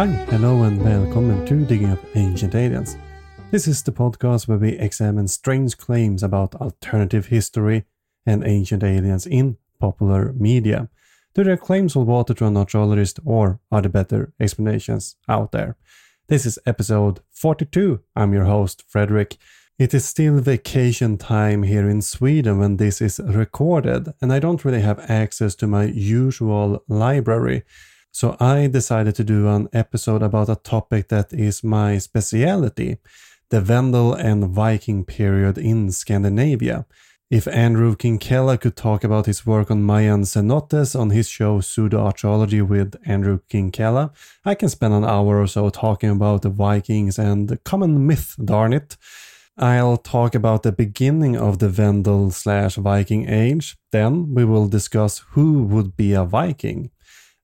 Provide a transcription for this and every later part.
Hi, hello, and welcome to Digging Up Ancient Aliens. This is the podcast where we examine strange claims about alternative history and ancient aliens in popular media. Do their claims hold water to a naturalist, or are there better explanations out there? This is episode 42. I'm your host, Fredrik. It is still vacation time here in Sweden when this is recorded, and I don't really have access to my usual library. So I decided to do an episode about a topic that is my speciality the Vendel and Viking period in Scandinavia. If Andrew Kinkella could talk about his work on Mayan cenotes on his show Pseudo Archaeology with Andrew Kinkella, I can spend an hour or so talking about the Vikings and the common myth, darn it. I'll talk about the beginning of the Vendel slash Viking age. Then we will discuss who would be a Viking.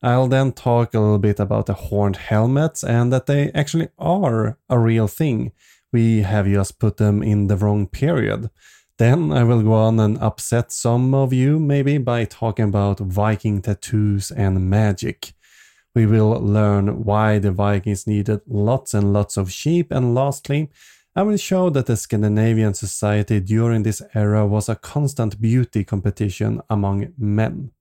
I'll then talk a little bit about the horned helmets and that they actually are a real thing. We have just put them in the wrong period. Then I will go on and upset some of you maybe by talking about Viking tattoos and magic. We will learn why the Vikings needed lots and lots of sheep, and lastly, I will show that the Scandinavian society during this era was a constant beauty competition among men.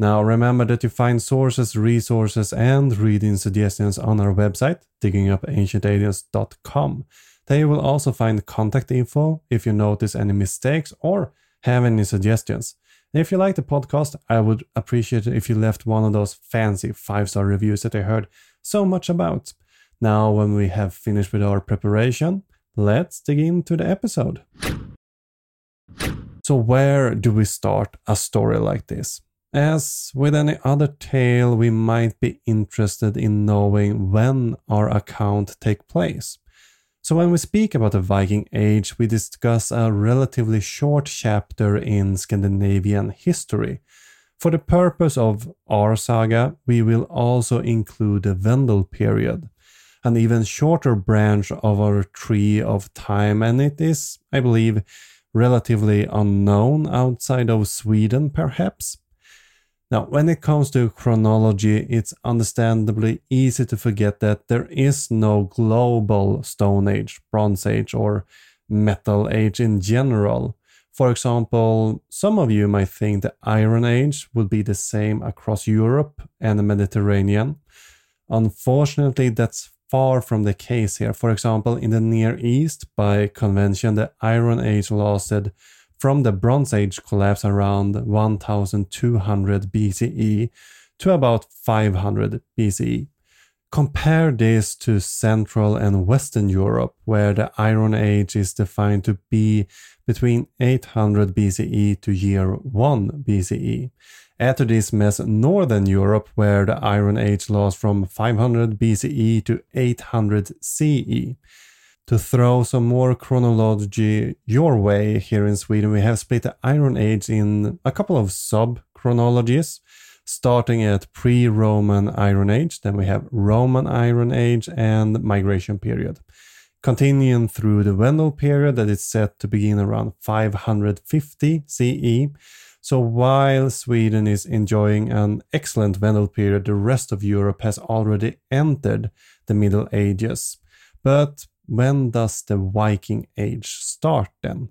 Now remember that you find sources, resources, and reading suggestions on our website, diggingupancientaliens.com. There you will also find contact info if you notice any mistakes or have any suggestions. If you like the podcast, I would appreciate it if you left one of those fancy five star reviews that I heard so much about. Now, when we have finished with our preparation, let's dig into the episode. So, where do we start a story like this? As with any other tale, we might be interested in knowing when our account take place. So when we speak about the Viking Age, we discuss a relatively short chapter in Scandinavian history. For the purpose of our saga, we will also include the Vendel period, an even shorter branch of our tree of time, and it is, I believe, relatively unknown outside of Sweden, perhaps. Now, when it comes to chronology, it's understandably easy to forget that there is no global Stone Age, Bronze Age, or Metal Age in general. For example, some of you might think the Iron Age would be the same across Europe and the Mediterranean. Unfortunately, that's far from the case here. For example, in the Near East, by convention, the Iron Age lasted from the Bronze Age collapse around 1200 BCE to about 500 BCE. Compare this to Central and Western Europe, where the Iron Age is defined to be between 800 BCE to year 1 BCE. To this mess Northern Europe, where the Iron Age lasts from 500 BCE to 800 CE to throw some more chronology your way here in Sweden, we have split the Iron Age in a couple of sub chronologies, starting at pre Roman Iron Age, then we have Roman Iron Age and Migration Period. Continuing through the Vendel period that is set to begin around 550 CE. So while Sweden is enjoying an excellent Vendel period, the rest of Europe has already entered the Middle Ages. But when does the Viking Age start then?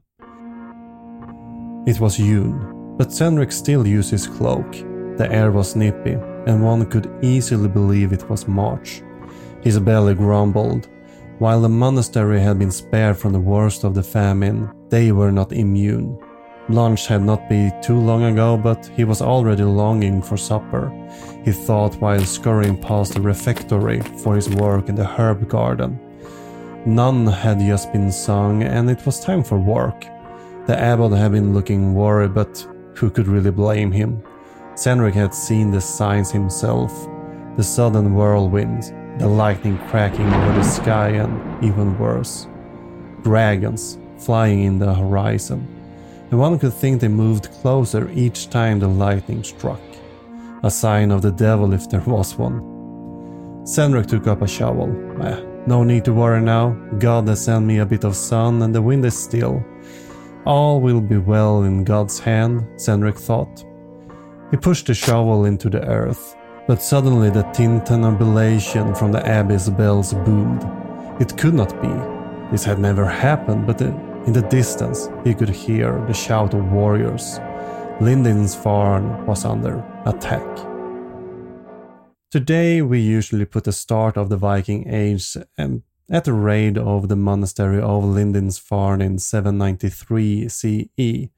It was June, but Senrik still used his cloak. The air was nippy, and one could easily believe it was March. His belly grumbled. While the monastery had been spared from the worst of the famine, they were not immune. Lunch had not been too long ago, but he was already longing for supper, he thought while scurrying past the refectory for his work in the herb garden. None had just been sung, and it was time for work. The abbot had been looking worried, but who could really blame him? Senrik had seen the signs himself the sudden whirlwinds, the lightning cracking over the sky, and even worse, dragons flying in the horizon. And one could think they moved closer each time the lightning struck. A sign of the devil if there was one. Senrik took up a shovel. Eh, no need to worry now, God has sent me a bit of sun and the wind is still. All will be well in God's hand, Senrik thought. He pushed the shovel into the earth. But suddenly the tintinnabulation from the abbey's bells boomed. It could not be. This had never happened, but uh, in the distance he could hear the shout of warriors. Lindisfarne was under attack. Today we usually put the start of the Viking Age um, at the raid of the monastery of Lindisfarne in 793 CE.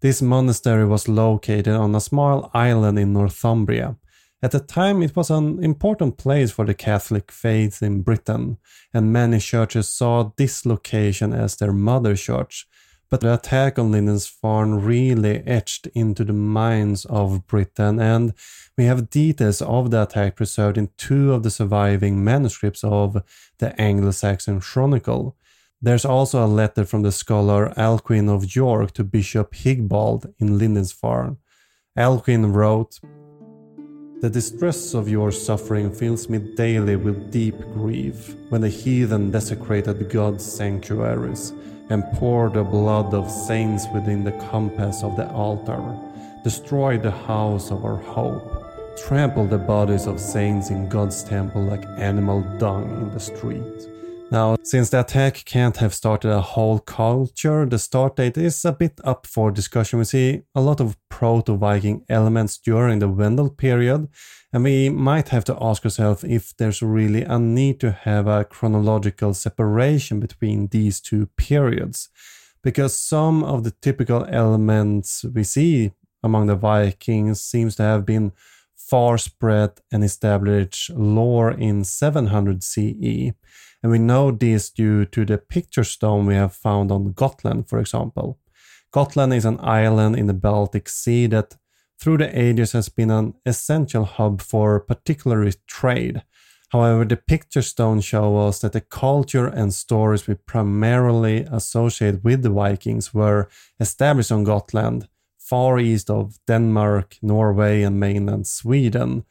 This monastery was located on a small island in Northumbria. At the time, it was an important place for the Catholic faith in Britain, and many churches saw this location as their mother church. But the attack on Lindisfarne really etched into the minds of Britain, and we have details of the attack preserved in two of the surviving manuscripts of the Anglo Saxon Chronicle. There's also a letter from the scholar Alcuin of York to Bishop Higbald in Lindisfarne. Alcuin wrote, The distress of your suffering fills me daily with deep grief when the heathen desecrated God's sanctuaries and poured the blood of saints within the compass of the altar, destroyed the house of our hope, trample the bodies of saints in God's temple like animal dung in the street. Now, since the attack can't have started a whole culture, the start date is a bit up for discussion. We see a lot of proto Viking elements during the Vendel period, and we might have to ask ourselves if there's really a need to have a chronological separation between these two periods. Because some of the typical elements we see among the Vikings seems to have been far spread and established lore in 700 CE. And we know this due to the picture stone we have found on Gotland, for example. Gotland is an island in the Baltic Sea that through the ages has been an essential hub for particularly trade. However, the picture stone show us that the culture and stories we primarily associate with the Vikings were established on Gotland, far east of Denmark, Norway, and mainland Sweden,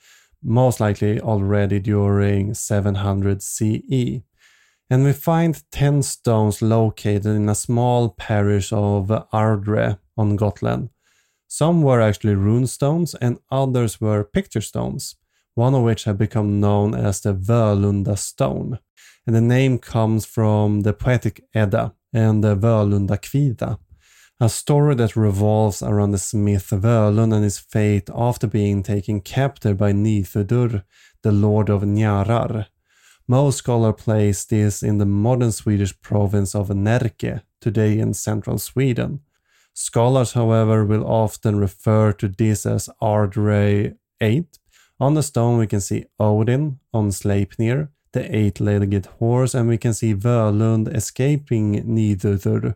most likely already during 700 CE and we find 10 stones located in a small parish of Ardre on Gotland. Some were actually rune stones and others were picture stones, one of which have become known as the Völunda stone. And the name comes from the poetic Edda and the Völunda Kvida, a story that revolves around the smith Völund and his fate after being taken captive by Nithurdur, the lord of Njarar. Most scholars place this in the modern Swedish province of Närke, today in central Sweden. Scholars, however, will often refer to this as Ardre 8. On the stone, we can see Odin on Sleipnir, the eight-legged horse, and we can see Völund escaping Nidurdur.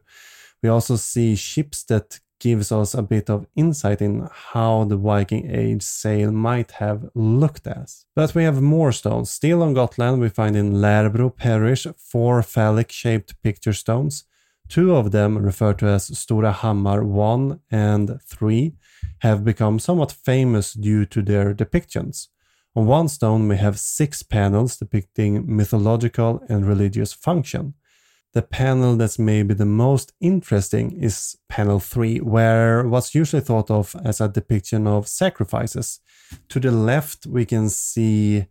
We also see ships that gives us a bit of insight in how the Viking Age sail might have looked as. But we have more stones. Still on Gotland, we find in Lärbro parish four phallic shaped picture stones. Two of them, referred to as Stora Hammar 1 and 3, have become somewhat famous due to their depictions. On one stone, we have six panels depicting mythological and religious function the panel that's maybe the most interesting is panel 3, where what's usually thought of as a depiction of sacrifices. To the left, we can see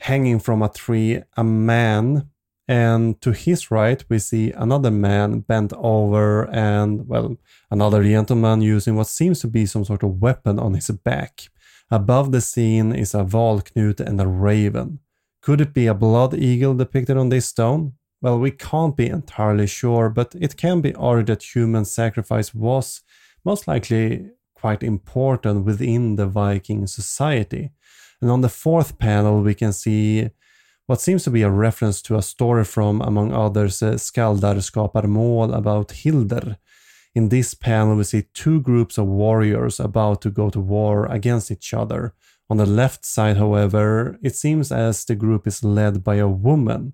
hanging from a tree a man, and to his right, we see another man bent over and, well, another gentleman using what seems to be some sort of weapon on his back. Above the scene is a Valknut and a raven. Could it be a blood eagle depicted on this stone? Well, we can't be entirely sure, but it can be argued that human sacrifice was most likely quite important within the Viking society. And on the fourth panel, we can see what seems to be a reference to a story from, among others, uh, Skaldar skapar mål about Hilder. In this panel, we see two groups of warriors about to go to war against each other. On the left side, however, it seems as the group is led by a woman.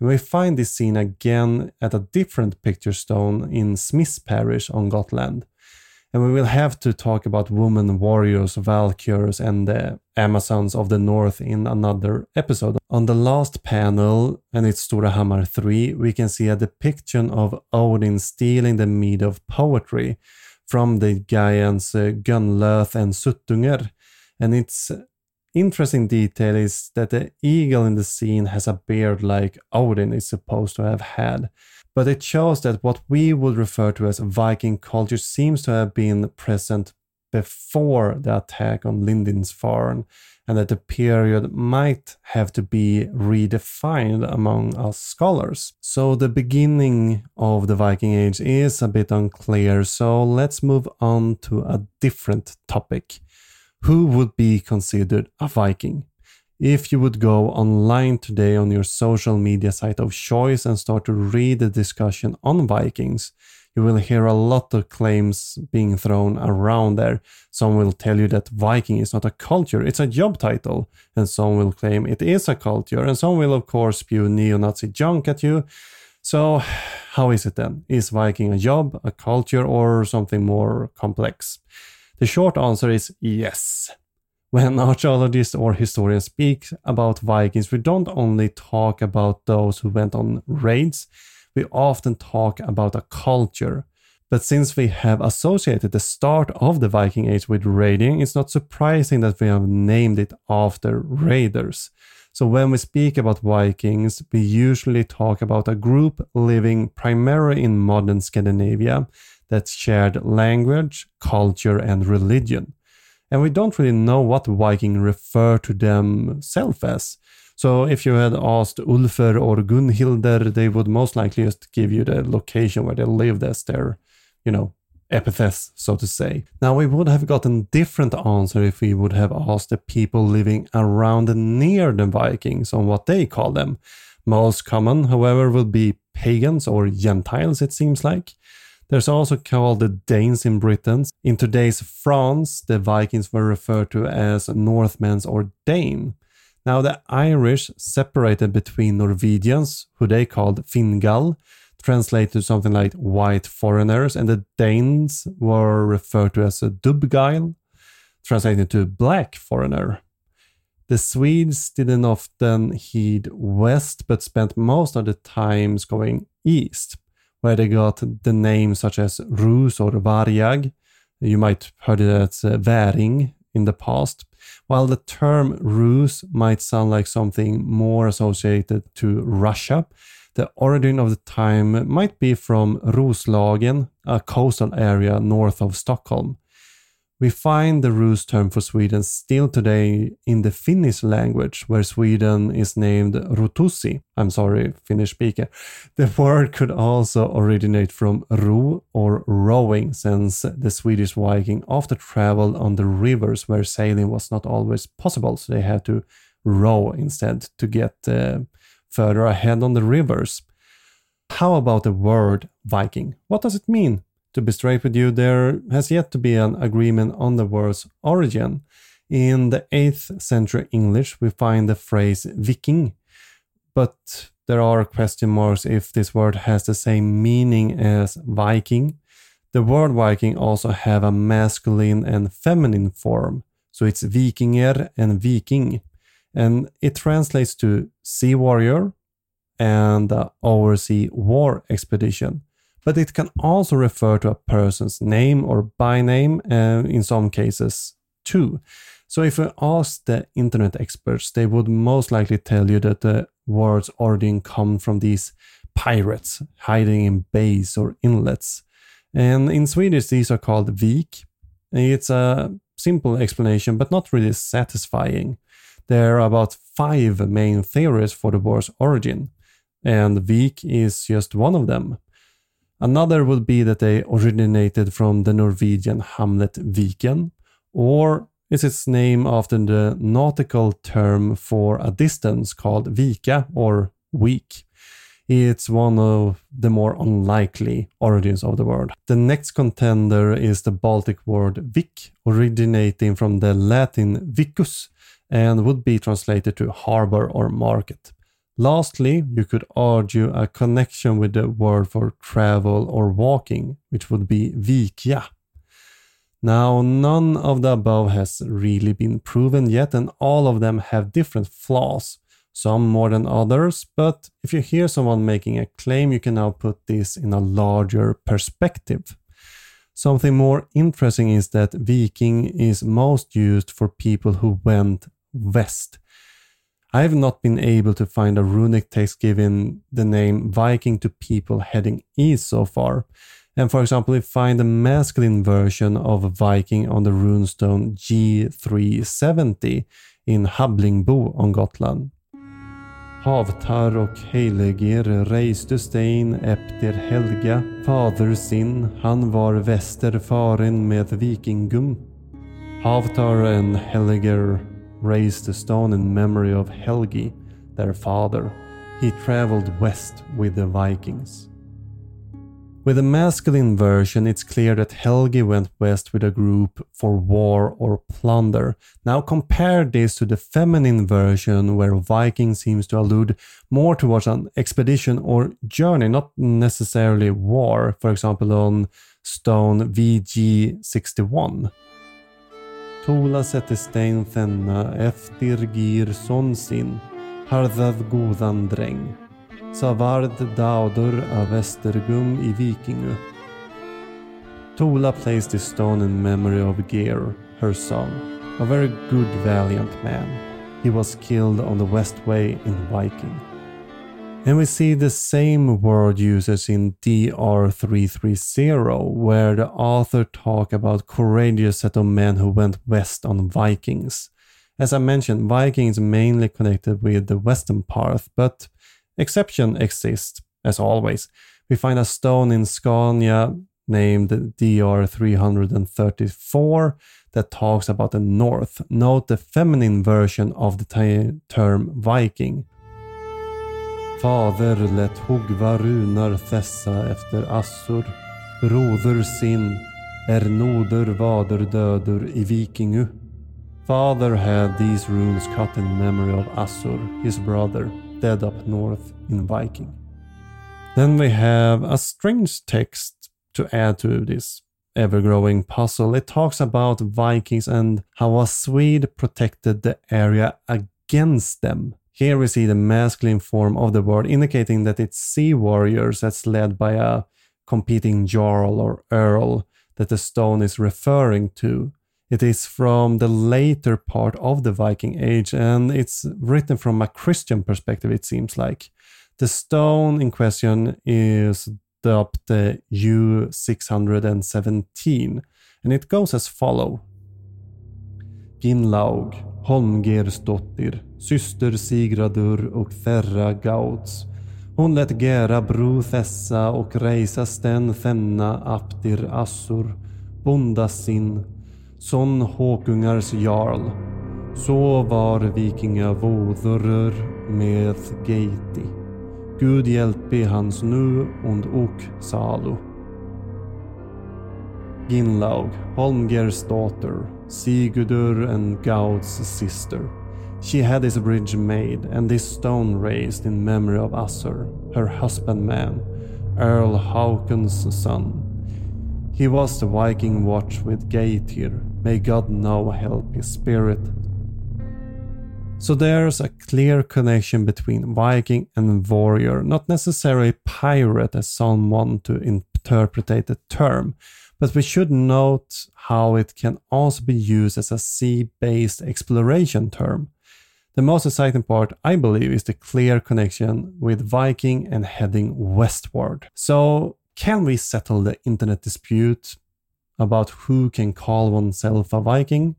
And we find this scene again at a different picture stone in Smiss Parish on Gotland. And we will have to talk about women warriors, Valkyries, and the Amazons of the North in another episode. On the last panel, and it's Hammar 3, we can see a depiction of Odin stealing the mead of poetry from the giants uh, Gunnlöth and Suttunger. And it's interesting detail is that the eagle in the scene has a beard like Odin is supposed to have had. But it shows that what we would refer to as Viking culture seems to have been present before the attack on Lindisfarne and that the period might have to be redefined among us scholars. So the beginning of the Viking Age is a bit unclear, so let's move on to a different topic. Who would be considered a Viking? If you would go online today on your social media site of choice and start to read the discussion on Vikings, you will hear a lot of claims being thrown around there. Some will tell you that Viking is not a culture, it's a job title. And some will claim it is a culture. And some will, of course, spew neo Nazi junk at you. So, how is it then? Is Viking a job, a culture, or something more complex? The short answer is yes. When archaeologists or historians speak about Vikings, we don't only talk about those who went on raids, we often talk about a culture. But since we have associated the start of the Viking Age with raiding, it's not surprising that we have named it after raiders. So when we speak about Vikings, we usually talk about a group living primarily in modern Scandinavia that shared language, culture, and religion. And we don't really know what Viking refer to themselves as. So if you had asked Ulfr or Gunhildr, they would most likely just give you the location where they lived as their, you know, epithets, so to say. Now we would have gotten different answer if we would have asked the people living around and near the Vikings on what they call them. Most common, however, would be pagans or Gentiles, it seems like. There's also called the Danes in Britain. In today's France, the Vikings were referred to as Northmen or Dane. Now, the Irish separated between Norwegians, who they called Fingal, translated to something like white foreigners, and the Danes were referred to as a Dubgail, translated to black foreigner. The Swedes didn't often head west, but spent most of the times going east, where they got the names such as Rus or Varjag. You might heard it as uh, Väring in the past. While the term Rus might sound like something more associated to Russia, the origin of the time might be from Roslagen, a coastal area north of Stockholm. We find the Rus term for Sweden still today in the Finnish language, where Sweden is named Ruotsi. I'm sorry, Finnish speaker. The word could also originate from ro or rowing, since the Swedish Viking often traveled on the rivers where sailing was not always possible, so they had to row instead to get uh, further ahead on the rivers. How about the word Viking? What does it mean? To be straight with you, there has yet to be an agreement on the word's origin. In the 8th century English, we find the phrase Viking, but there are question marks if this word has the same meaning as Viking. The word Viking also have a masculine and feminine form, so it's Vikinger and Viking, and it translates to sea warrior and uh, oversea war expedition but it can also refer to a person's name or by name uh, in some cases too. So if we ask the internet experts, they would most likely tell you that the word's origin come from these pirates hiding in bays or inlets. And in Swedish, these are called vik. It's a simple explanation, but not really satisfying. There are about five main theories for the word's origin, and vik is just one of them. Another would be that they originated from the Norwegian hamlet Viken, or is its name after the nautical term for a distance called Vika or week. It's one of the more unlikely origins of the word. The next contender is the Baltic word vik, originating from the Latin vicus and would be translated to harbor or market. Lastly, you could argue a connection with the word for travel or walking, which would be vikja. Now, none of the above has really been proven yet, and all of them have different flaws, some more than others. But if you hear someone making a claim, you can now put this in a larger perspective. Something more interesting is that Viking is most used for people who went west. I have not been able to find a runic text giving the name Viking to people heading east so far. And for example, we find a masculine version of Viking on the runestone G370 in Hablingbo on Gotland. Havtar och Heileger reiste stein efter Helga, fader sin, han var västerfaren med vikingum. Havtar and Helger raised a stone in memory of Helgi, their father. He traveled west with the Vikings. With the masculine version, it's clear that Helgi went west with a group for war or plunder. Now compare this to the feminine version, where Viking seems to allude more towards an expedition or journey, not necessarily war, for example, on stone VG61. Tola sätter stein þenna eftir gir son sin, harðað góðan dreng. Savard Daudur av Västergum i Vikingu. Tola placed this stone in memory of Geir, her son, a very good valiant man. He was killed on the West Way in Viking. And we see the same word uses in DR330, where the author talk about courageous set of men who went west on Vikings. As I mentioned, Vikings mainly connected with the western path, but Exception exists, as always. We find a stone in Scania named DR334 that talks about the north. Note the feminine version of the term Viking. Fader lät hugva runar thessa efter Assur. Broder sin är er noder vader döder i Vikingu. Father had these runes cut in memory of Assur, his brother dead up north in Viking. Then we have a strange text to add to this ever growing puzzle. It talks about Vikings and how a Swede protected the area against them. Here we see the masculine form of the word, indicating that it's sea warriors that's led by a competing jarl or earl that the stone is referring to. It is from the later part of the Viking Age and it's written from a Christian perspective, it seems like. The stone in question is dubbed uh, U617 and it goes as follow. Ginlaug, Holmgersdottir, syster Sigradur och Ferra Gauts. Hon lät Gera bro Thessa och reisa sten Fenna Aptir Assur, bonda sin Son Håkungars jarl. Så var vikingavoder med Geiti. Gud hjälpe hans nu und ok Salo. Ginlaug, Holmgers daughter, Sigurdur and Gaud's sister. She had this bridge made and this stone raised in memory of Assur, her husbandman, Earl Hauken's son. He was the Viking watch with Geitir. May God now help his spirit. So there's a clear connection between Viking and warrior, not necessarily pirate as some want to interpret the term, but we should note how it can also be used as a sea based exploration term. The most exciting part, I believe, is the clear connection with Viking and heading westward. So can we settle the internet dispute about who can call oneself a Viking?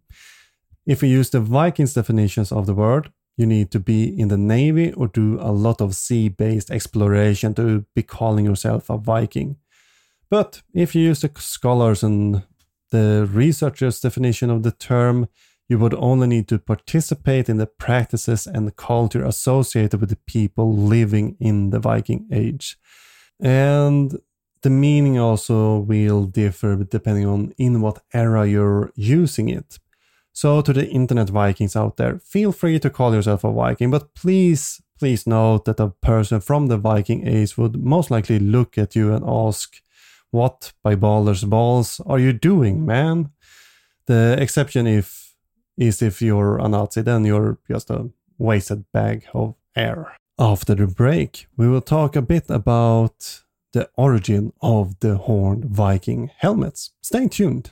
If we use the Vikings definitions of the word, you need to be in the Navy or do a lot of sea based exploration to be calling yourself a Viking. But if you use the scholars and the researchers' definition of the term, you would only need to participate in the practices and culture associated with the people living in the Viking age. And the meaning also will differ depending on in what era you're using it. So to the internet Vikings out there, feel free to call yourself a Viking, but please, please note that a person from the Viking age would most likely look at you and ask, what by Baldur's balls are you doing, man? The exception if is if you're a Nazi, then you're just a wasted bag of air. After the break, we will talk a bit about the origin of the horned Viking helmets. Stay tuned.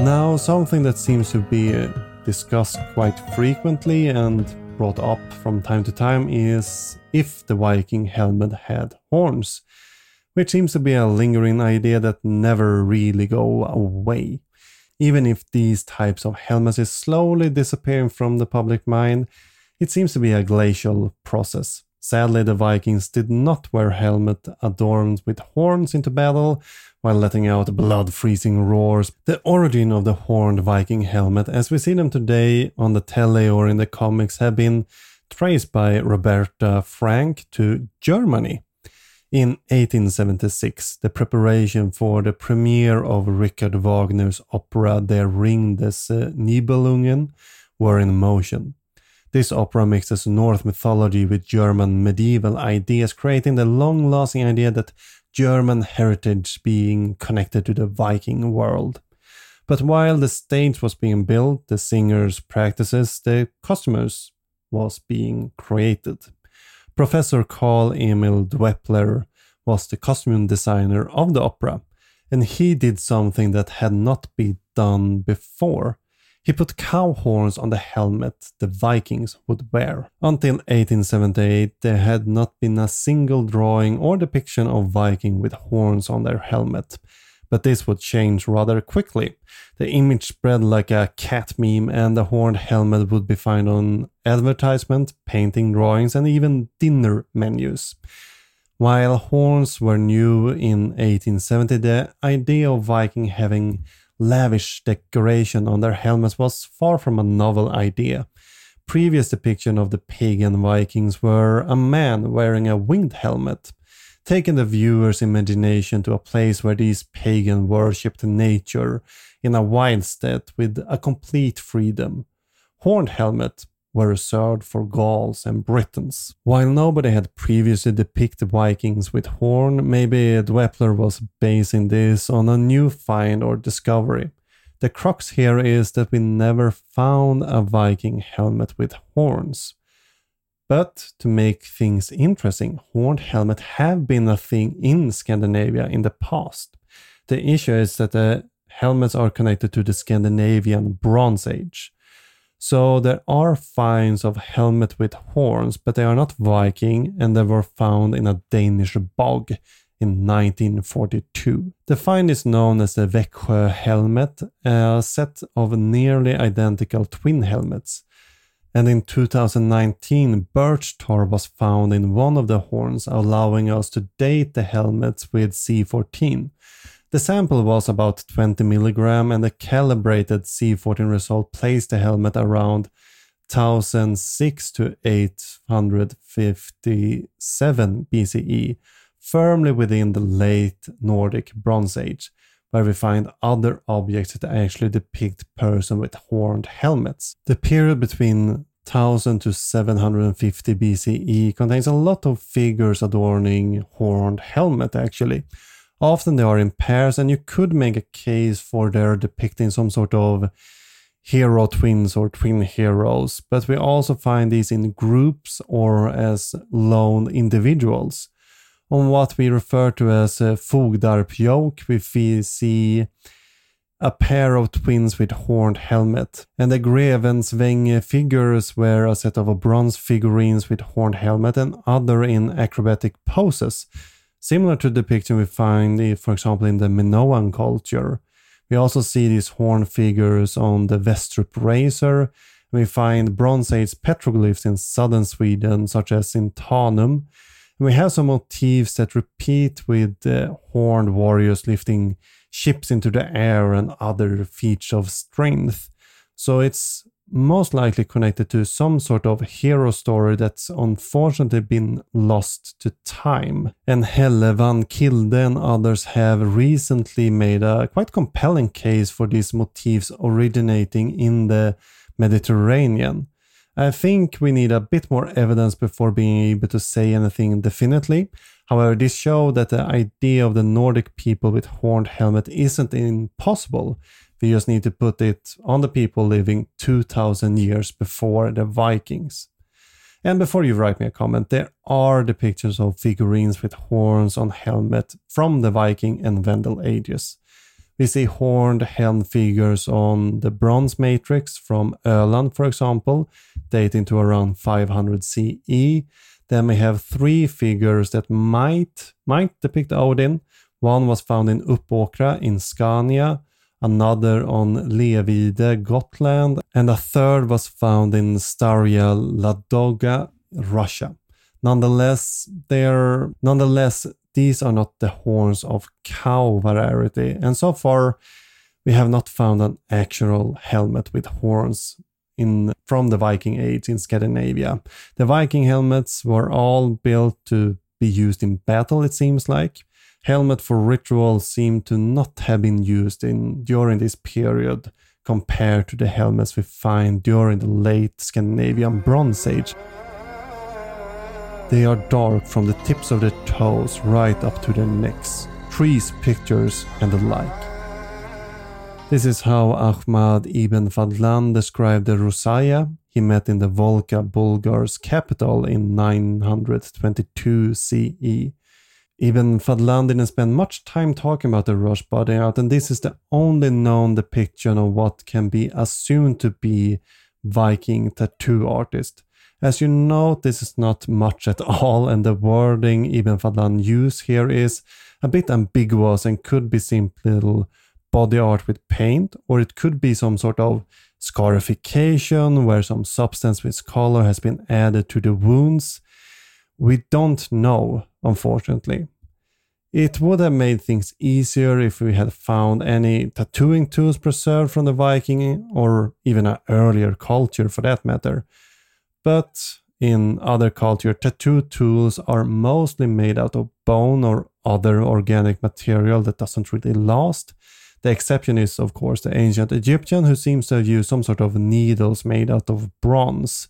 Now, something that seems to be discussed quite frequently and brought up from time to time is if the Viking helmet had horns, which seems to be a lingering idea that never really go away. Even if these types of helmets is slowly disappearing from the public mind, it seems to be a glacial process. Sadly, the Vikings did not wear helmet adorned with horns into battle while letting out blood-freezing roars. The origin of the horned Viking helmet as we see them today on the telly or in the comics have been traced by Roberta Frank to Germany. In 1876, the preparation for the premiere of Richard Wagner's opera Der Ring des uh, Nibelungen were in motion. This opera mixes Norse mythology with German medieval ideas, creating the long lasting idea that German heritage being connected to the Viking world. But while the stage was being built, the singers' practices, the customers was being created. Professor Carl Emil Doepler was the costume designer of the opera, and he did something that had not been done before. He put cow horns on the helmet the Vikings would wear. Until 1878, there had not been a single drawing or depiction of Viking with horns on their helmet. But this would change rather quickly. The image spread like a cat meme, and the horned helmet would be found on advertisement, painting drawings, and even dinner menus. While horns were new in 1870, the idea of Viking having lavish decoration on their helmets was far from a novel idea. Previous depiction of the pagan Vikings were a man wearing a winged helmet, taking the viewer's imagination to a place where these pagan worshipped nature in a wild state with a complete freedom. Horned helmets were reserved for Gauls and Britons. While nobody had previously depicted Vikings with horn, maybe Doepler was basing this on a new find or discovery. The crux here is that we never found a Viking helmet with horns. But to make things interesting, horned helmets have been a thing in Scandinavia in the past. The issue is that the helmets are connected to the Scandinavian Bronze Age. So there are finds of helmet with horns, but they are not Viking and they were found in a Danish bog in 1942. The find is known as the Veksø helmet, a set of nearly identical twin helmets. And in 2019, birch tar was found in one of the horns, allowing us to date the helmets with C14. The sample was about 20 milligram and the calibrated C14 result placed the helmet around 1006 to 857 BCE, firmly within the late Nordic Bronze Age, where we find other objects that actually depict person with horned helmets. The period between 1000 to 750 BCE contains a lot of figures adorning horned helmet actually. Often they are in pairs, and you could make a case for their depicting some sort of hero twins or twin heroes, but we also find these in groups or as lone individuals. On what we refer to as uh, a Fogdarp yoke, we see a pair of twins with horned helmet, and the Grevensvänge figures were a set of bronze figurines with horned helmet and other in acrobatic poses Similar to the depiction we find, eh, for example, in the Minoan culture. We also see these horn figures on the Vestrup razor. We find Bronze Age petroglyphs in southern Sweden, such as in Tanum. We have some motifs that repeat with the horned warriors lifting ships into the air and other feats of strength. So it's most likely connected to some sort of hero story that's unfortunately been lost to time. And Helle Vandkilde and others have recently made a quite compelling case for these motifs originating in the Mediterranean. I think we need a bit more evidence before being able to say anything definitely. However, this shows that the idea of the Nordic people with horned helmet isn't impossible. We just need to put it on the people living 2000 years before the Vikings. And before you write me a comment, there are depictions of figurines with horns on helmet from the Viking and Vendel ages. We see horned helm figures on the bronze matrix from Öland, for example, dating to around 500 CE. Then we have three figures that might might depict Odin. One was found in Uppåkra in Scania, another on Levide, Gotland, and a third was found in Staraya Ladoga, Russia. Nonetheless, they're nonetheless these are not the horns of cow variety, and so far we have not found an actual helmet with horns in from the Viking age in Scandinavia. The Viking helmets were all built to be used in battle, it seems like. Helmet for ritual seem to not have been used in during this period compared to the helmets we find during the late Scandinavian Bronze Age. They are dark from the tips of their toes right up to their necks, trees, pictures, and the like. This is how Ahmad ibn Fadlan described the Rusaya he met in the Volga Bulgar's capital in 922 CE. Ibn Fadlan didn't spend much time talking about the Rosh body art, and this is the only known depiction of what can be assumed to be Viking tattoo artist. As you note, this is not much at all, and the wording Ibn Fadlan used here is a bit ambiguous and could be simply little body art with paint, or it could be some sort of scarification where some substance with color has been added to the wounds. We don't know, unfortunately. It would have made things easier if we had found any tattooing tools preserved from the Viking or even an earlier culture for that matter. But in other culture, tattoo tools are mostly made out of bone or other organic material that doesn't really last. The exception is, of course, the ancient Egyptian, who seems to have used some sort of needles made out of bronze.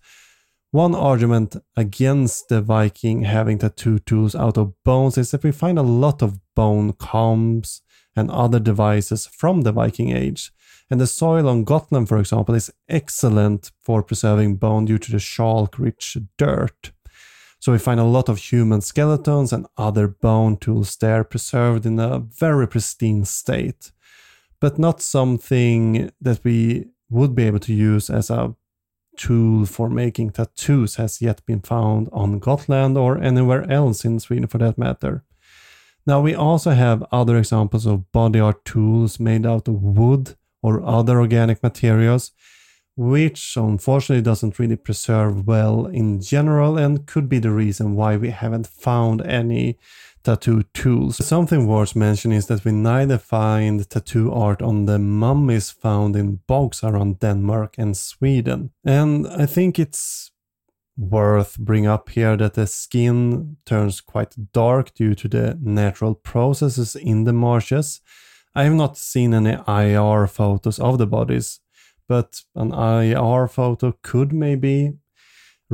One argument against the Viking having tattoo tools out of bones is that we find a lot of bone combs and other devices from the Viking age. And the soil on Gotland, for example, is excellent for preserving bone due to the chalk rich dirt. So we find a lot of human skeletons and other bone tools there preserved in a very pristine state, but not something that we would be able to use as a tool for making tattoos has yet been found on Gotland or anywhere else in Sweden for that matter. Now, we also have other examples of body art tools made out of wood or other organic materials, which unfortunately doesn't really preserve well in general and could be the reason why we haven't found any tattoo tools. Something worth mentioning is that we neither find tattoo art on the mummies found in bogs around Denmark and Sweden. And I think it's worth bring up here that the skin turns quite dark due to the natural processes in the marshes I have not seen any IR photos of the bodies, but an IR photo could maybe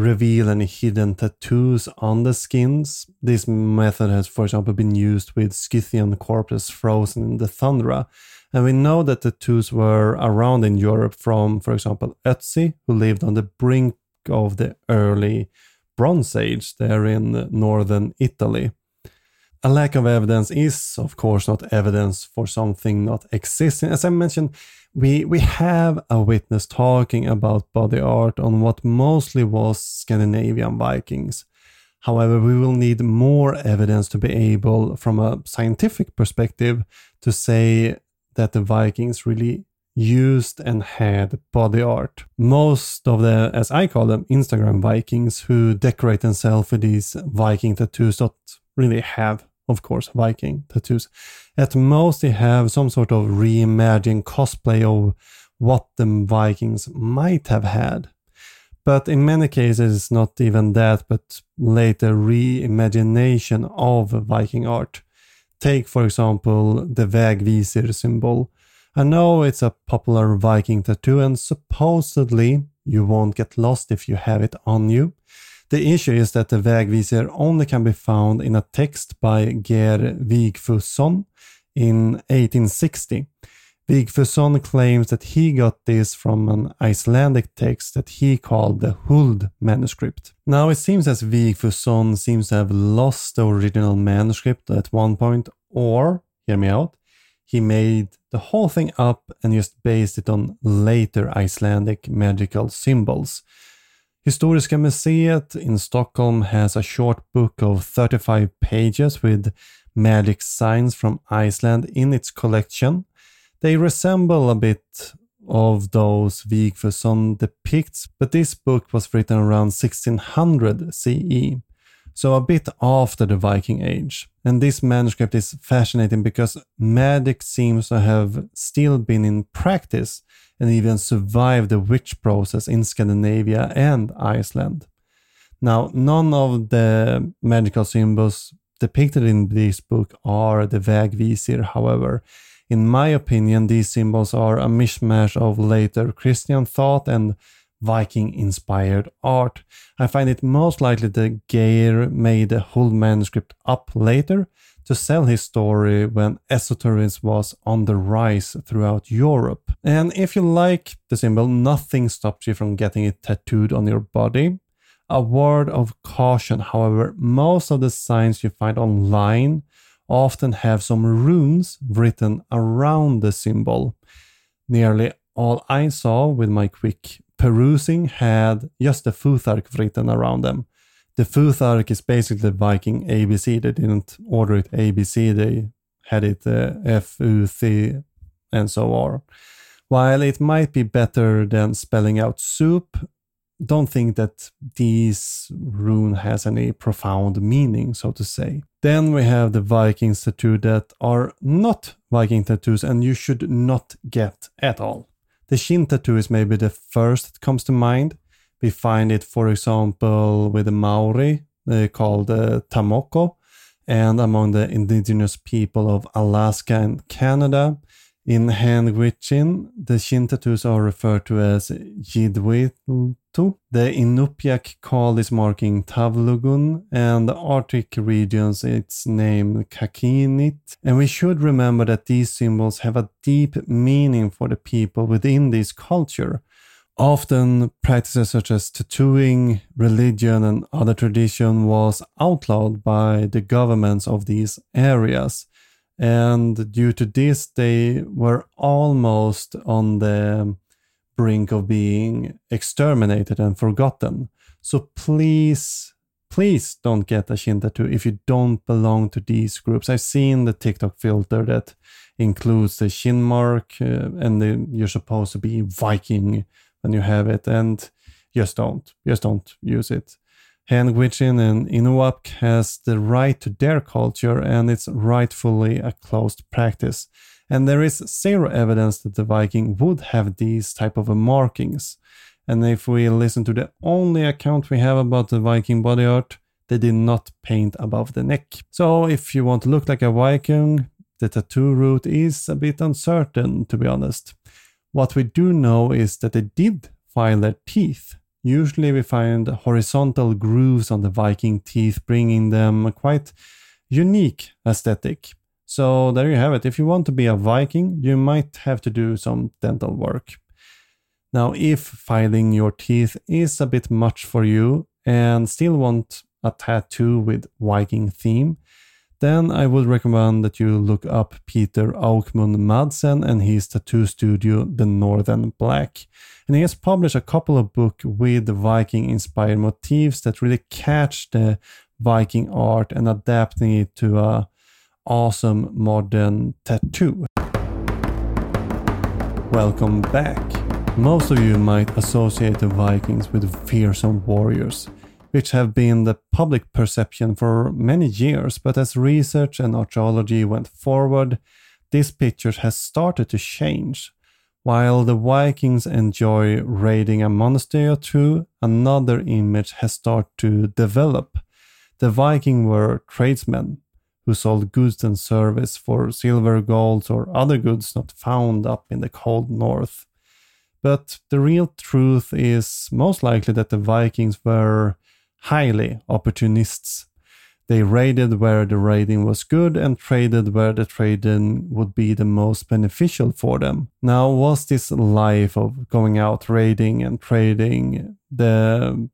reveal any hidden tattoos on the skins. This method has, for example, been used with Scythian corpses frozen in the tundra. And we know that tattoos were around in Europe from, for example, Ötzi, who lived on the brink of the early Bronze Age there in northern Italy. A lack of evidence is, of course, not evidence for something not existing. As I mentioned, we, we have a witness talking about body art on what mostly was Scandinavian Vikings. However, we will need more evidence to be able, from a scientific perspective, to say that the Vikings really used and had body art. Most of the, as I call them, Instagram Vikings who decorate themselves with these Viking tattoos don't really have of course, Viking tattoos. At most, they have some sort of reimagined cosplay of what the Vikings might have had. But in many cases, it's not even that, but later reimagination of Viking art. Take, for example, the Vegvisir symbol. I know it's a popular Viking tattoo, and supposedly you won't get lost if you have it on you. The issue is that the vägvisare only can be found in a text by Geir Vigfusson in 1860. Vigfusson claims that he got this from an Icelandic text that he called the Huld manuscript. Now it seems as Vigfusson seems to have lost the original manuscript at one point, or, hear me out, he made the whole thing up and just based it on later Icelandic magical symbols. Historiska Museet in Stockholm has a short book of 35 pages with magic signs from Iceland in its collection. They resemble a bit of those Vigfusson depicts, but this book was written around 1600 CE, so a bit after the Viking Age. And this manuscript is fascinating because magic seems to have still been in practice and even survived the witch process in Scandinavia and Iceland. Now, none of the magical symbols depicted in this book are the Vegvisir, however. In my opinion, these symbols are a mishmash of later Christian thought and Viking inspired art. I find it most likely that Geir made the whole manuscript up later to sell his story when esotericism was on the rise throughout Europe. And if you like the symbol, nothing stops you from getting it tattooed on your body. A word of caution, however, most of the signs you find online often have some runes written around the symbol. Nearly all I saw with my quick perusing had just the Futhark written around them. The Futhark is basically Viking ABC. They didn't order it ABC, they had it uh, F, U, C, and so on. While it might be better than spelling out soup, don't think that this rune has any profound meaning, so to say. Then we have the Viking tattoo that are not Viking tattoos and you should not get at all. The shin tattoo is maybe the first that comes to mind. We find it, for example, with the Maori uh, called uh, Tamoko, and among the indigenous people of Alaska and Canada. In hand witching, the shin tattoos are referred to as Jidwitu. The Inupiaq call this marking Tavlugun, and the Arctic regions its name Kakinit. And we should remember that these symbols have a deep meaning for the people within this culture. Often, practices such as tattooing, religion, and other tradition was outlawed by the governments of these areas. And due to this, they were almost on the brink of being exterminated and forgotten. So please, please don't get a shin tattoo if you don't belong to these groups. I've seen the TikTok filter that includes the shin mark, uh, and the, you're supposed to be Viking when you have it, and just don't, just don't use it. Handwitching and Inuak has the right to their culture and it's rightfully a closed practice. And there is zero evidence that the Viking would have these type of markings. And if we listen to the only account we have about the Viking body art, they did not paint above the neck. So if you want to look like a Viking, the tattoo route is a bit uncertain, to be honest. What we do know is that they did file their teeth Usually we find horizontal grooves on the Viking teeth, bringing them a quite unique aesthetic. So there you have it. If you want to be a Viking, you might have to do some dental work. Now, if filing your teeth is a bit much for you and still want a tattoo with Viking theme, then I would recommend that you look up Peter Aukmund Madsen and his tattoo studio, The Northern Black. And he has published a couple of books with Viking inspired motifs that really catch the Viking art and adapting it to a awesome modern tattoo. Welcome back. Most of you might associate the Vikings with fearsome warriors which have been the public perception for many years, but as research and archaeology went forward, this picture has started to change. While the Vikings enjoy raiding a monastery or two, another image has started to develop. The Vikings were tradesmen who sold goods and service for silver, gold, or other goods not found up in the cold north. But the real truth is most likely that the Vikings were highly opportunists. They raided where the raiding was good and traded where the trading would be the most beneficial for them. Now, was this life of going out raiding and trading the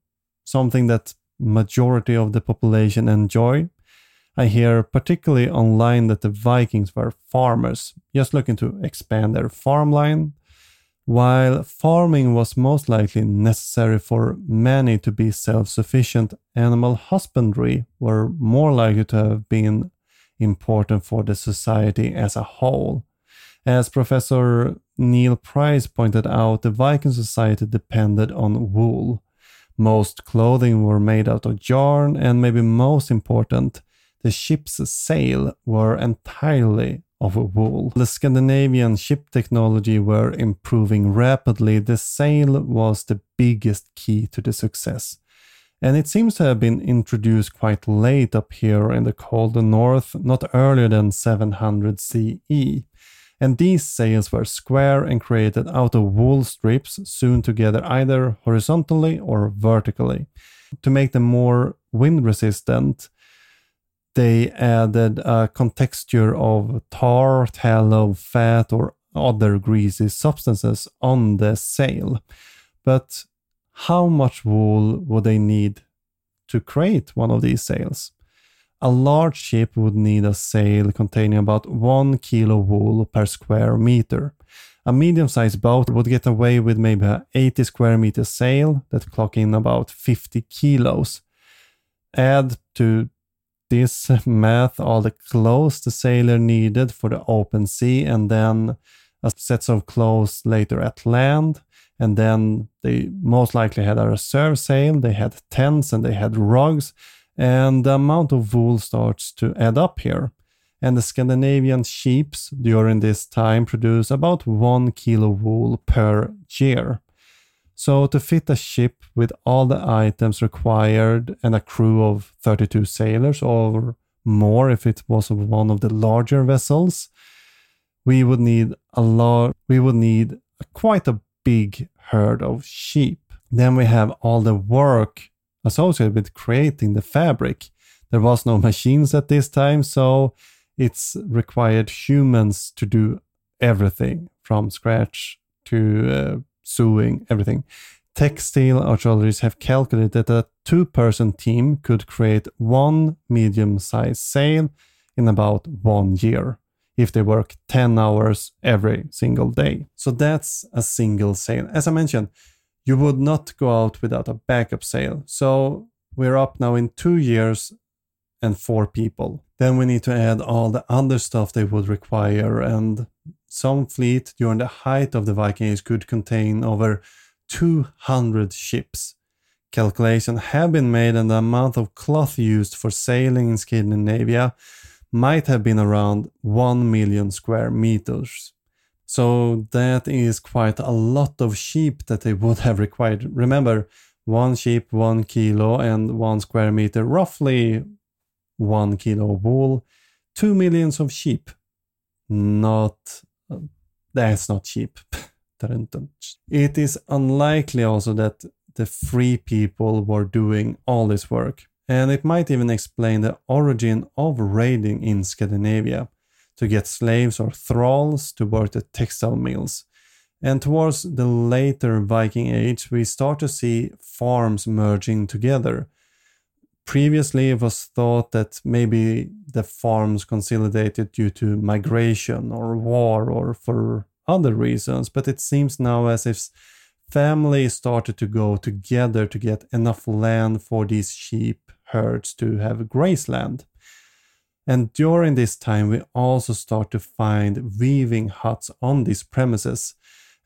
something that majority of the population enjoy? I hear particularly online that the Vikings were farmers, just looking to expand their farmland, while farming was most likely necessary for many to be self sufficient, animal husbandry were more likely to have been important for the society as a whole. As Professor Neil Price pointed out, the Viking society depended on wool. Most clothing were made out of yarn, and maybe most important, the ship's sail were entirely of wool. The Scandinavian ship technology were improving rapidly. The sail was the biggest key to the success. And it seems to have been introduced quite late up here in the cold north, not earlier than 700 CE. And these sails were square and created out of wool strips sewn together either horizontally or vertically. To make them more wind resistant, they added a contexture of tar, tallow, fat, or other greasy substances on the sail. But how much wool would they need to create one of these sails? A large ship would need a sail containing about one kilo wool per square meter. A medium sized boat would get away with maybe a 80 square meter sail that clock in about 50 kilos. Add to this math all the clothes the sailor needed for the open sea and then a sets of clothes later at land and then they most likely had a reserve sail they had tents and they had rugs and the amount of wool starts to add up here. And the scandinavian sheeps during this time produce about one kilo wool per year so, to fit a ship with all the items required and a crew of 32 sailors or more if it was one of the larger vessels, we would need a lot we would need quite a big herd of sheep. Then we have all the work associated with creating the fabric. There was no machines at this time, so it's required humans to do everything from scratch to uh, sewing, everything. Textile archaeologists have calculated that a two person team could create one medium sized sail in about one year if they work 10 hours every single day. So that's a single sail. As I mentioned, you would not go out without a backup sail. So we're up now in two years and four people. Then we need to add all the other stuff they would require and some fleet during the height of the Viking Age could contain over 200 ships. Calculations have been made, and the amount of cloth used for sailing in Scandinavia might have been around 1 million square meters. So that is quite a lot of sheep that they would have required. Remember, one sheep, one kilo, and one square meter, roughly one kilo of wool, two millions of sheep. Not that's not cheap. it is unlikely also that the free people were doing all this work, and it might even explain the origin of raiding in Scandinavia to get slaves or thralls to work the textile mills. And towards the later Viking Age, we start to see farms merging together Previously, it was thought that maybe the farms consolidated due to migration or war or for other reasons, but it seems now as if families started to go together to get enough land for these sheep herds to have grazeland. And during this time, we also start to find weaving huts on these premises,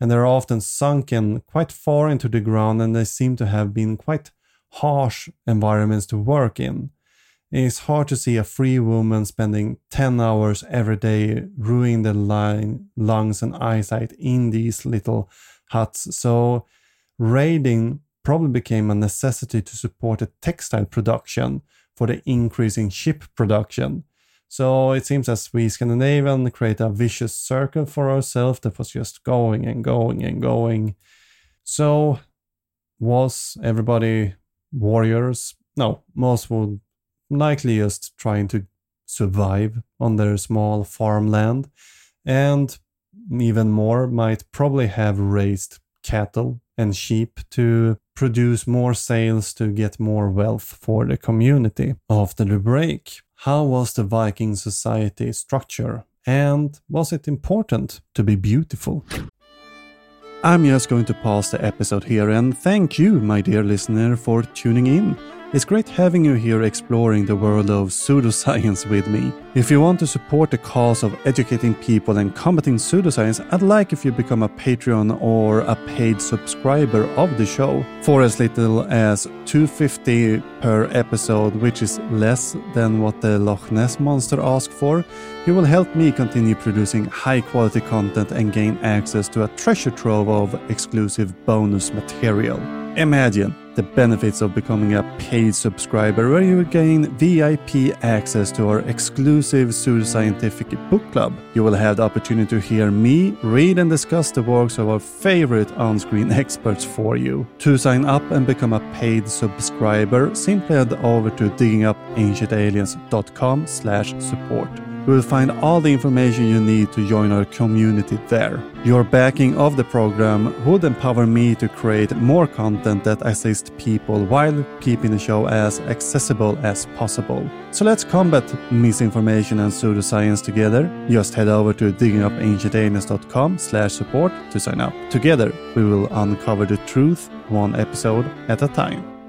and they're often sunken quite far into the ground, and they seem to have been quite harsh environments to work in. It's hard to see a free woman spending 10 hours every day ruining the line, lungs and eyesight in these little huts. So, raiding probably became a necessity to support the textile production for the increasing ship production. So it seems as we Scandinavian create a vicious circle for ourselves that was just going and going and going. So was everybody warriors. No, most would likely just trying to survive on their small farmland, and even more might probably have raised cattle and sheep to produce more sales to get more wealth for the community. After the break, How was the Viking society structure? And was it important to be beautiful? I'm just going to pause the episode here and thank you, my dear listener, for tuning in. It's great having you here exploring the world of pseudoscience with me. If you want to support the cause of educating people and combating pseudoscience, I'd like if you become a Patreon or a paid subscriber of the show for as little as 250 per episode, which is less than what the Loch Ness monster asked for. You will help me continue producing high quality content and gain access to a treasure trove of exclusive bonus material. Imagine the benefits of becoming a paid subscriber where you gain VIP access to our exclusive pseudoscientific book club. You will have the opportunity to hear me read and discuss the works of our favorite on-screen experts for you. To sign up and become a paid subscriber, simply head over to diggingupancientaliens.com slash support. You will find all the information you need to join our community there. Your backing of the program would empower me to create more content that assists people while keeping the show as accessible as possible. So let's combat misinformation and pseudoscience together. Just head over to diggingupancientaliens.com slash support to sign up. Together, we will uncover the truth one episode at a time.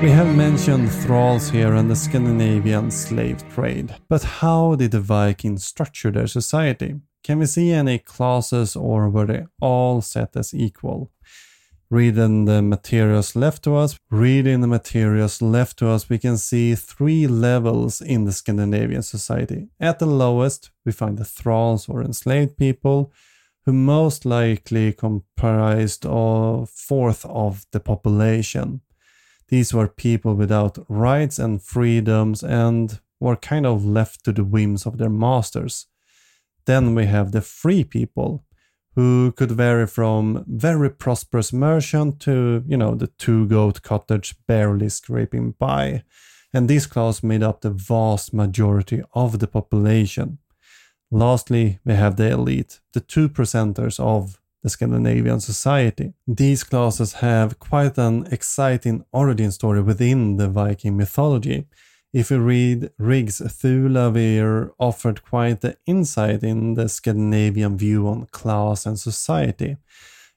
We have mentioned thralls here and the Scandinavian slave trade, but how did the Vikings structure their society? Can we see any classes or were they all set as equal? Reading the materials left to us, reading the materials left to us, we can see three levels in the Scandinavian society. At the lowest, we find the thralls or enslaved people, who most likely comprised a fourth of the population. These were people without rights and freedoms and were kind of left to the whims of their masters. Then we have the free people, who could vary from very prosperous merchant to, you know, the two goat cottage barely scraping by. And this class made up the vast majority of the population. Lastly, we have the elite, the two percenters of the Scandinavian society. These classes have quite an exciting origin story within the Viking mythology. If we read Rigsthula, we're offered quite the insight in the Scandinavian view on class and society.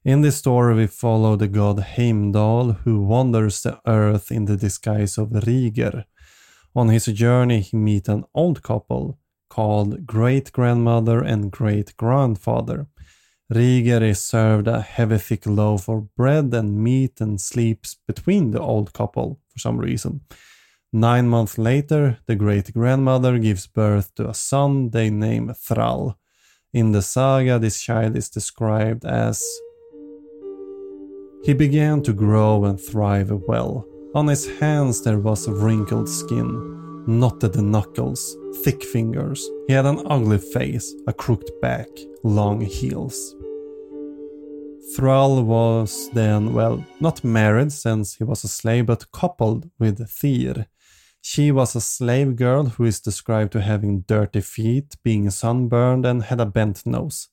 In this story, we follow the god Heimdall, who wanders the earth in the disguise of Riger. On his journey, he meets an old couple called great grandmother and great grandfather. Riger is served a heavy thick loaf of bread and meat and sleeps between the old couple for some reason. Nine months later, the great grandmother gives birth to a son they name Thrall. In the saga, this child is described as He began to grow and thrive well. On his hands there was wrinkled skin, knotted knuckles, thick fingers. He had an ugly face, a crooked back, long heels. Thrall was then, well, not married since he was a slave, but coupled with Thyr. She was a slave girl who is described to having dirty feet, being sunburned, and had a bent nose.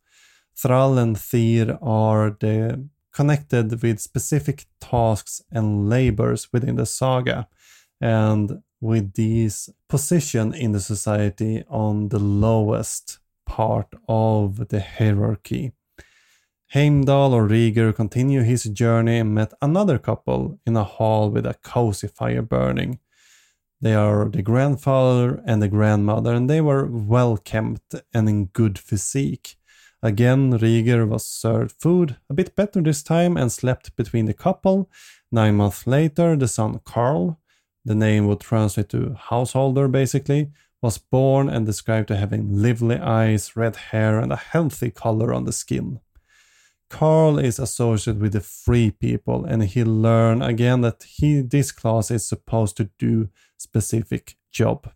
Thrall and Thyr are the, connected with specific tasks and labors within the saga, and with these position in the society on the lowest part of the hierarchy. Heimdall or Rieger continue his journey and met another couple in a hall with a cozy fire burning. They are the grandfather and the grandmother, and they were well kept and in good physique. Again, Rieger was served food, a bit better this time, and slept between the couple. Nine months later, the son Karl, the name would translate to householder basically, was born and described to having lively eyes, red hair, and a healthy color on the skin. Karl is associated with the free people and he learn again that he this class is supposed to do specific job.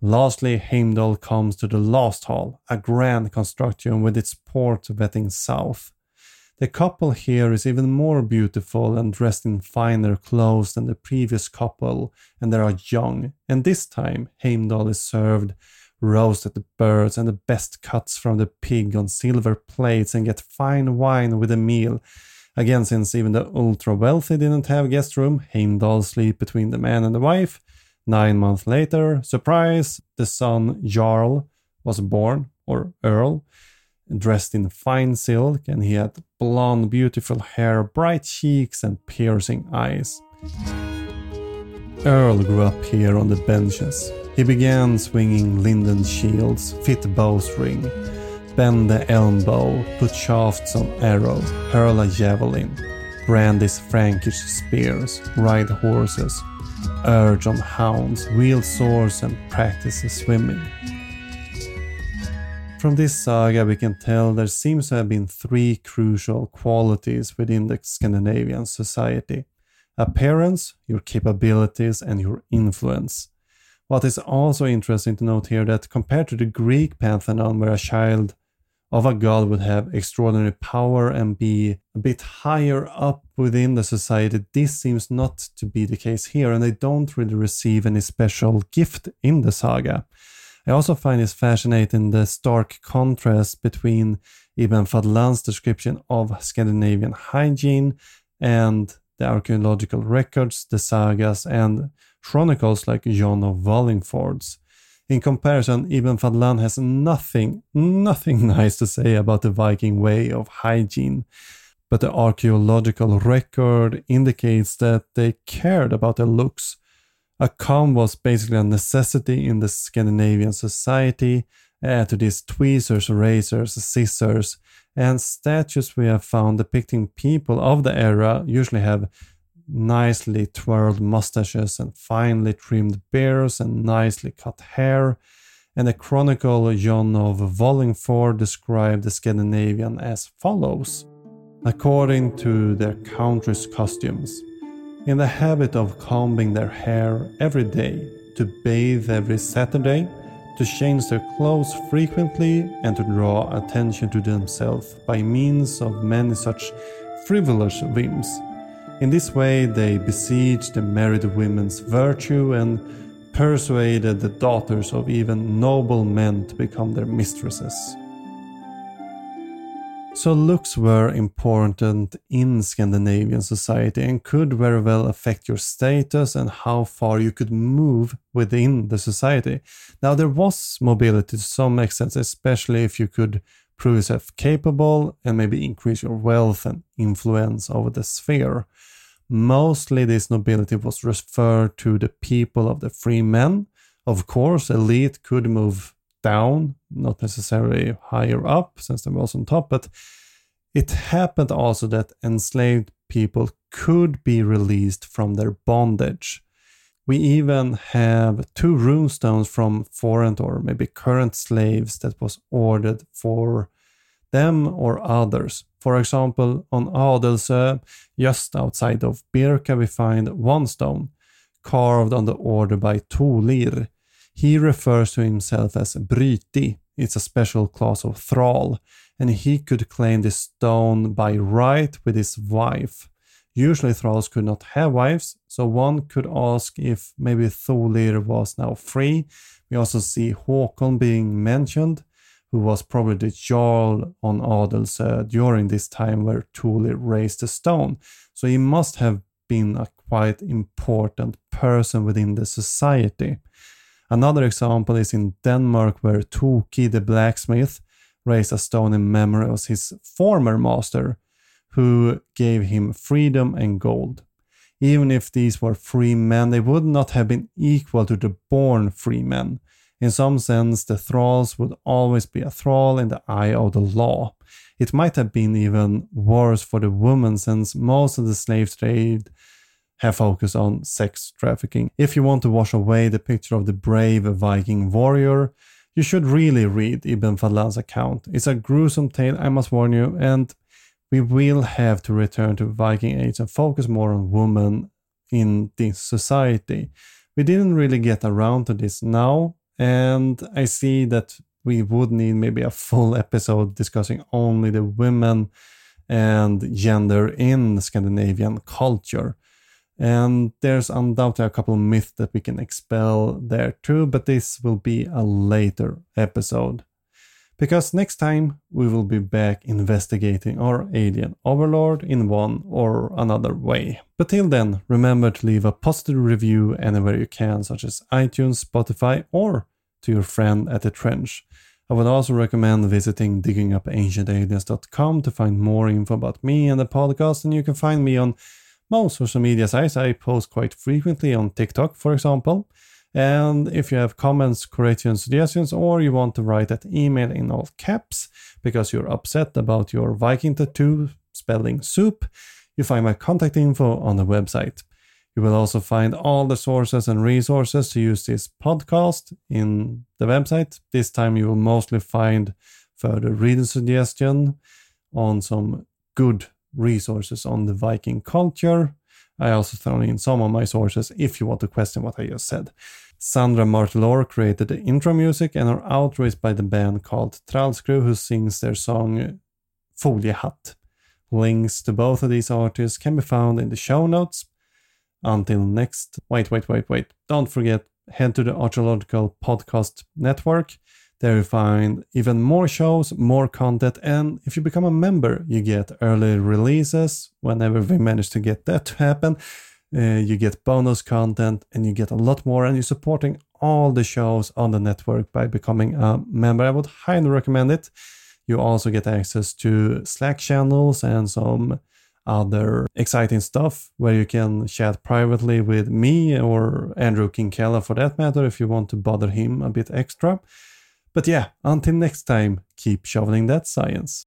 Lastly, Heimdall comes to the last hall, a grand construction with its port vetting south. The couple here is even more beautiful and dressed in finer clothes than the previous couple, and they are young. And this time, Heimdall is served roasted the birds and the best cuts from the pig on silver plates and get fine wine with a meal. Again, since even the ultra wealthy didn't have guest room, Heimdall sleep between the man and the wife. Nine months later, surprise, the son Jarl was born, or Earl, dressed in fine silk, and he had blonde, beautiful hair, bright cheeks, and piercing eyes. Earl grew up here on the benches. He began swinging linden shields, fit bowstring, bend the elm bow, put shafts on arrows, hurl a javelin, brandish Frankish spears, ride horses, urge on hounds, wield swords, and practice swimming. From this saga, we can tell there seems to have been three crucial qualities within the Scandinavian society appearance, your capabilities, and your influence. What is also interesting to note here that compared to the Greek pantheon, where a child of a god would have extraordinary power and be a bit higher up within the society, this seems not to be the case here, and they don't really receive any special gift in the saga. I also find it fascinating the stark contrast between Ibn Fadlan's description of Scandinavian hygiene and the archaeological records, the sagas, and chronicles like John of Wallingford's. In comparison, Ibn Fadlan has nothing, nothing nice to say about the Viking way of hygiene, but the archaeological record indicates that they cared about their looks a comb was basically a necessity in the Scandinavian society. Uh, to these tweezers, razors, scissors, and statues we have found depicting people of the era usually have nicely twirled mustaches and finely trimmed beards and nicely cut hair. And the chronicle John of Wallingford described the Scandinavian as follows according to their country's costumes in the habit of combing their hair every day, to bathe every Saturday, to change their clothes frequently, and to draw attention to themselves by means of many such frivolous whims. In this way, they besieged the married women's virtue and persuaded the daughters of even noble men to become their mistresses. So looks were important in Scandinavian society and could very well affect your status and how far you could move within the society. Now there was mobility to some extent, especially if you could prove yourself capable and maybe increase your wealth and influence over the sphere. Mostly this nobility was referred to the people of the free men. Of course, elite could move down, not necessarily higher up since they also on top, but it happened also that enslaved people could be released from their bondage. We even have two runestones from foreign or maybe current slaves that was ordered for them or others. For example, on Adelsö, just outside of Birka, we find one stone carved on the order by Tolir, he refers to himself as Bryti. It's a special class of thrall, and he could claim this stone by right with his wife. Usually, thralls could not have wives, so one could ask if maybe Tolir was now free. We also see Håkon being mentioned, who was probably the Jarl on Adelsö uh, during this time where Tolir raised the stone. So he must have been a quite important person within the society. Another example is in Denmark, where Toki the blacksmith raised a stone in memory of his former master, who gave him freedom and gold. Even if these were free men, they would not have been equal to the born free men. In some sense, the thralls would always be a thrall in the eye of the law. It might have been even worse for the women, since most of the slave trade have focused on sex trafficking. If you want to wash away the picture of the brave Viking warrior, you should really read Ibn Fadlan's account. It's a gruesome tale, I must warn you, and we will have to return to Viking age and focus more on women in this society. We didn't really get around to this now, and I see that we would need maybe a full episode discussing only the women and gender in Scandinavian culture. And there's undoubtedly a couple of myths that we can expel there too, but this will be a later episode. because next time we will be back investigating our alien overlord in one or another way. But till then, remember to leave a positive review anywhere you can, such as iTunes, Spotify, or to your friend at the trench. I would also recommend visiting diggingupancientaliens.com to find more info about me and the podcast, and you can find me on most social media sites. I post quite frequently on TikTok, for example. And if you have comments, corrections, suggestions, or you want to write that email in all caps because you're upset about your Viking tattoo spelling soup, you find my contact info on the website. You will also find all the sources and resources to use this podcast in the website. This time you will mostly find further reading suggestion on some good resources on the Viking culture. I also thrown in some of my sources if you want to question what I just said. Sandra Martelor created the intro music and outro is by the band called Trallskruv who sings their song Foliehatt. Links to both of these artists can be found in the show notes. Until next, wait, wait, wait, wait. Don't forget, head to the Archaeological Podcast Network. There you find even more shows, more content, and if you become a member, you get early releases whenever we manage to get that to happen. Uh, you get bonus content and you get a lot more, and you're supporting all the shows on the network by becoming a member. I would highly recommend it. You also get access to Slack channels and some other exciting stuff where you can chat privately with me or Andrew Kinkella for that matter if you want to bother him a bit extra. But yeah, until next time, keep shoveling that science.